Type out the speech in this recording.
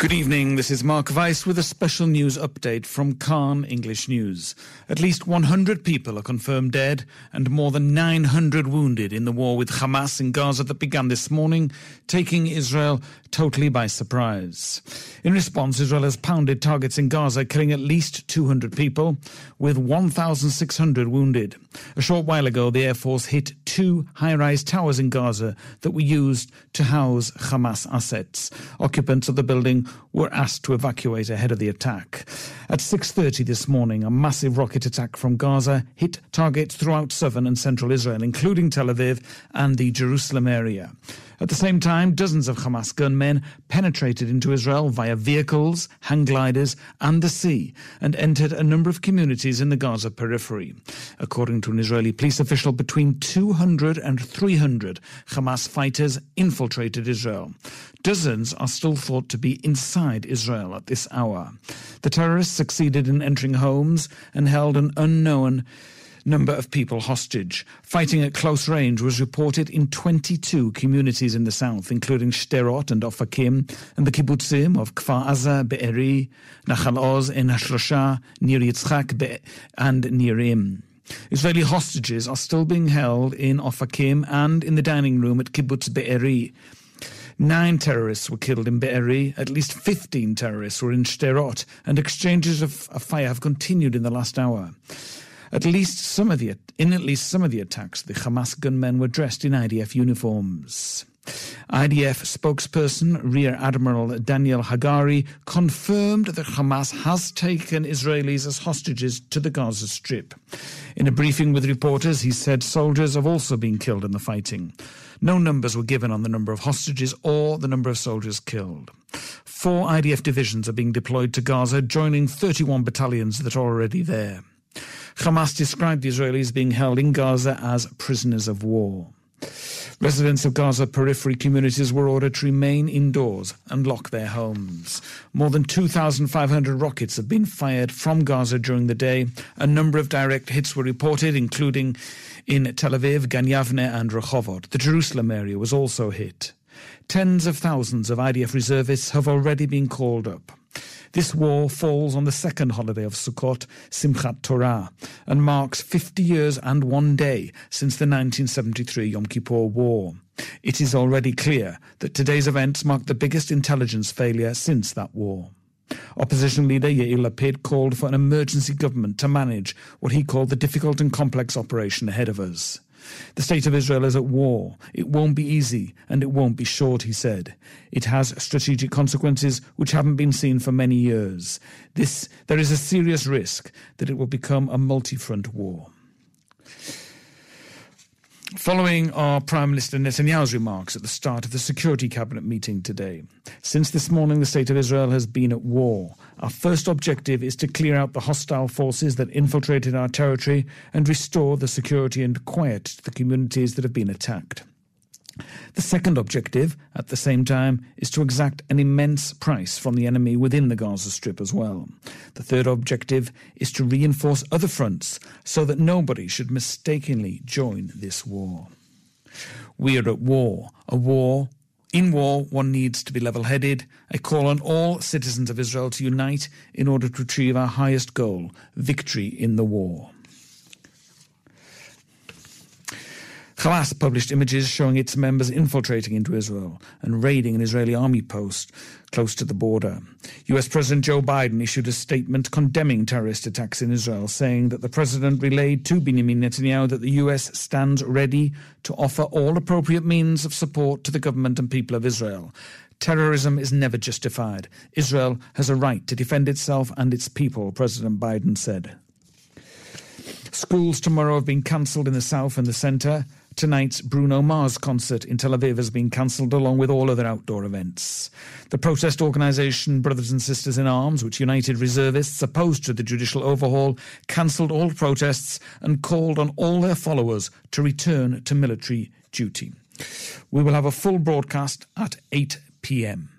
Good evening. This is Mark Weiss with a special news update from Kan English News. At least 100 people are confirmed dead and more than 900 wounded in the war with Hamas in Gaza that began this morning, taking Israel totally by surprise. In response, Israel has pounded targets in Gaza, killing at least 200 people, with 1,600 wounded. A short while ago, the Air Force hit two high rise towers in Gaza that were used to house Hamas assets. Occupants of the building were asked to evacuate ahead of the attack. At 6:30 this morning, a massive rocket attack from Gaza hit targets throughout southern and central Israel, including Tel Aviv and the Jerusalem area. At the same time, dozens of Hamas gunmen penetrated into Israel via vehicles, hang gliders, and the sea, and entered a number of communities in the Gaza periphery. According to an Israeli police official, between 200 and 300 Hamas fighters infiltrated Israel. Dozens are still thought to be inside Israel at this hour. The terrorists succeeded in entering homes and held an unknown number of people hostage. Fighting at close range was reported in 22 communities in the south, including Shderot and Ofakim, and the kibbutzim of Kfar Aza, Be'eri, Nachal Oz, En Hashlosha, Nir Yitzchak, and Nirim. Israeli hostages are still being held in Ofakim and in the dining room at Kibbutz Be'eri. Nine terrorists were killed in Be'eri, at least 15 terrorists were in Shderot, and exchanges of fire have continued in the last hour. At least some of the in at least some of the attacks, the Hamas gunmen were dressed in IDF uniforms. IDF spokesperson Rear Admiral Daniel Hagari confirmed that Hamas has taken Israelis as hostages to the Gaza Strip. In a briefing with reporters, he said soldiers have also been killed in the fighting. No numbers were given on the number of hostages or the number of soldiers killed. Four IDF divisions are being deployed to Gaza, joining 31 battalions that are already there. Hamas described the Israelis being held in Gaza as prisoners of war. Residents of Gaza periphery communities were ordered to remain indoors and lock their homes. More than 2,500 rockets have been fired from Gaza during the day. A number of direct hits were reported, including in Tel Aviv, Gan Yavne, and Rehovot. The Jerusalem area was also hit. Tens of thousands of IDF reservists have already been called up. This war falls on the second holiday of Sukkot, Simchat Torah, and marks 50 years and one day since the 1973 Yom Kippur War. It is already clear that today's events mark the biggest intelligence failure since that war. Opposition leader Yair Lapid called for an emergency government to manage what he called the difficult and complex operation ahead of us. The state of Israel is at war. It won't be easy and it won't be short, he said. It has strategic consequences which haven't been seen for many years. This, there is a serious risk that it will become a multi front war. Following our Prime Minister Netanyahu's remarks at the start of the Security Cabinet meeting today, since this morning the state of Israel has been at war. Our first objective is to clear out the hostile forces that infiltrated our territory and restore the security and quiet to the communities that have been attacked. The second objective, at the same time, is to exact an immense price from the enemy within the Gaza Strip as well. The third objective is to reinforce other fronts so that nobody should mistakenly join this war. We are at war, a war. In war, one needs to be level headed. I call on all citizens of Israel to unite in order to achieve our highest goal victory in the war. Hamas published images showing its members infiltrating into Israel and raiding an Israeli army post close to the border. US President Joe Biden issued a statement condemning terrorist attacks in Israel, saying that the president relayed to Benjamin Netanyahu that the US stands ready to offer all appropriate means of support to the government and people of Israel. Terrorism is never justified. Israel has a right to defend itself and its people, President Biden said. Schools tomorrow have been cancelled in the south and the centre. Tonight's Bruno Mars concert in Tel Aviv has been cancelled along with all other outdoor events. The protest organisation Brothers and Sisters in Arms, which united reservists opposed to the judicial overhaul, cancelled all protests and called on all their followers to return to military duty. We will have a full broadcast at 8 p.m.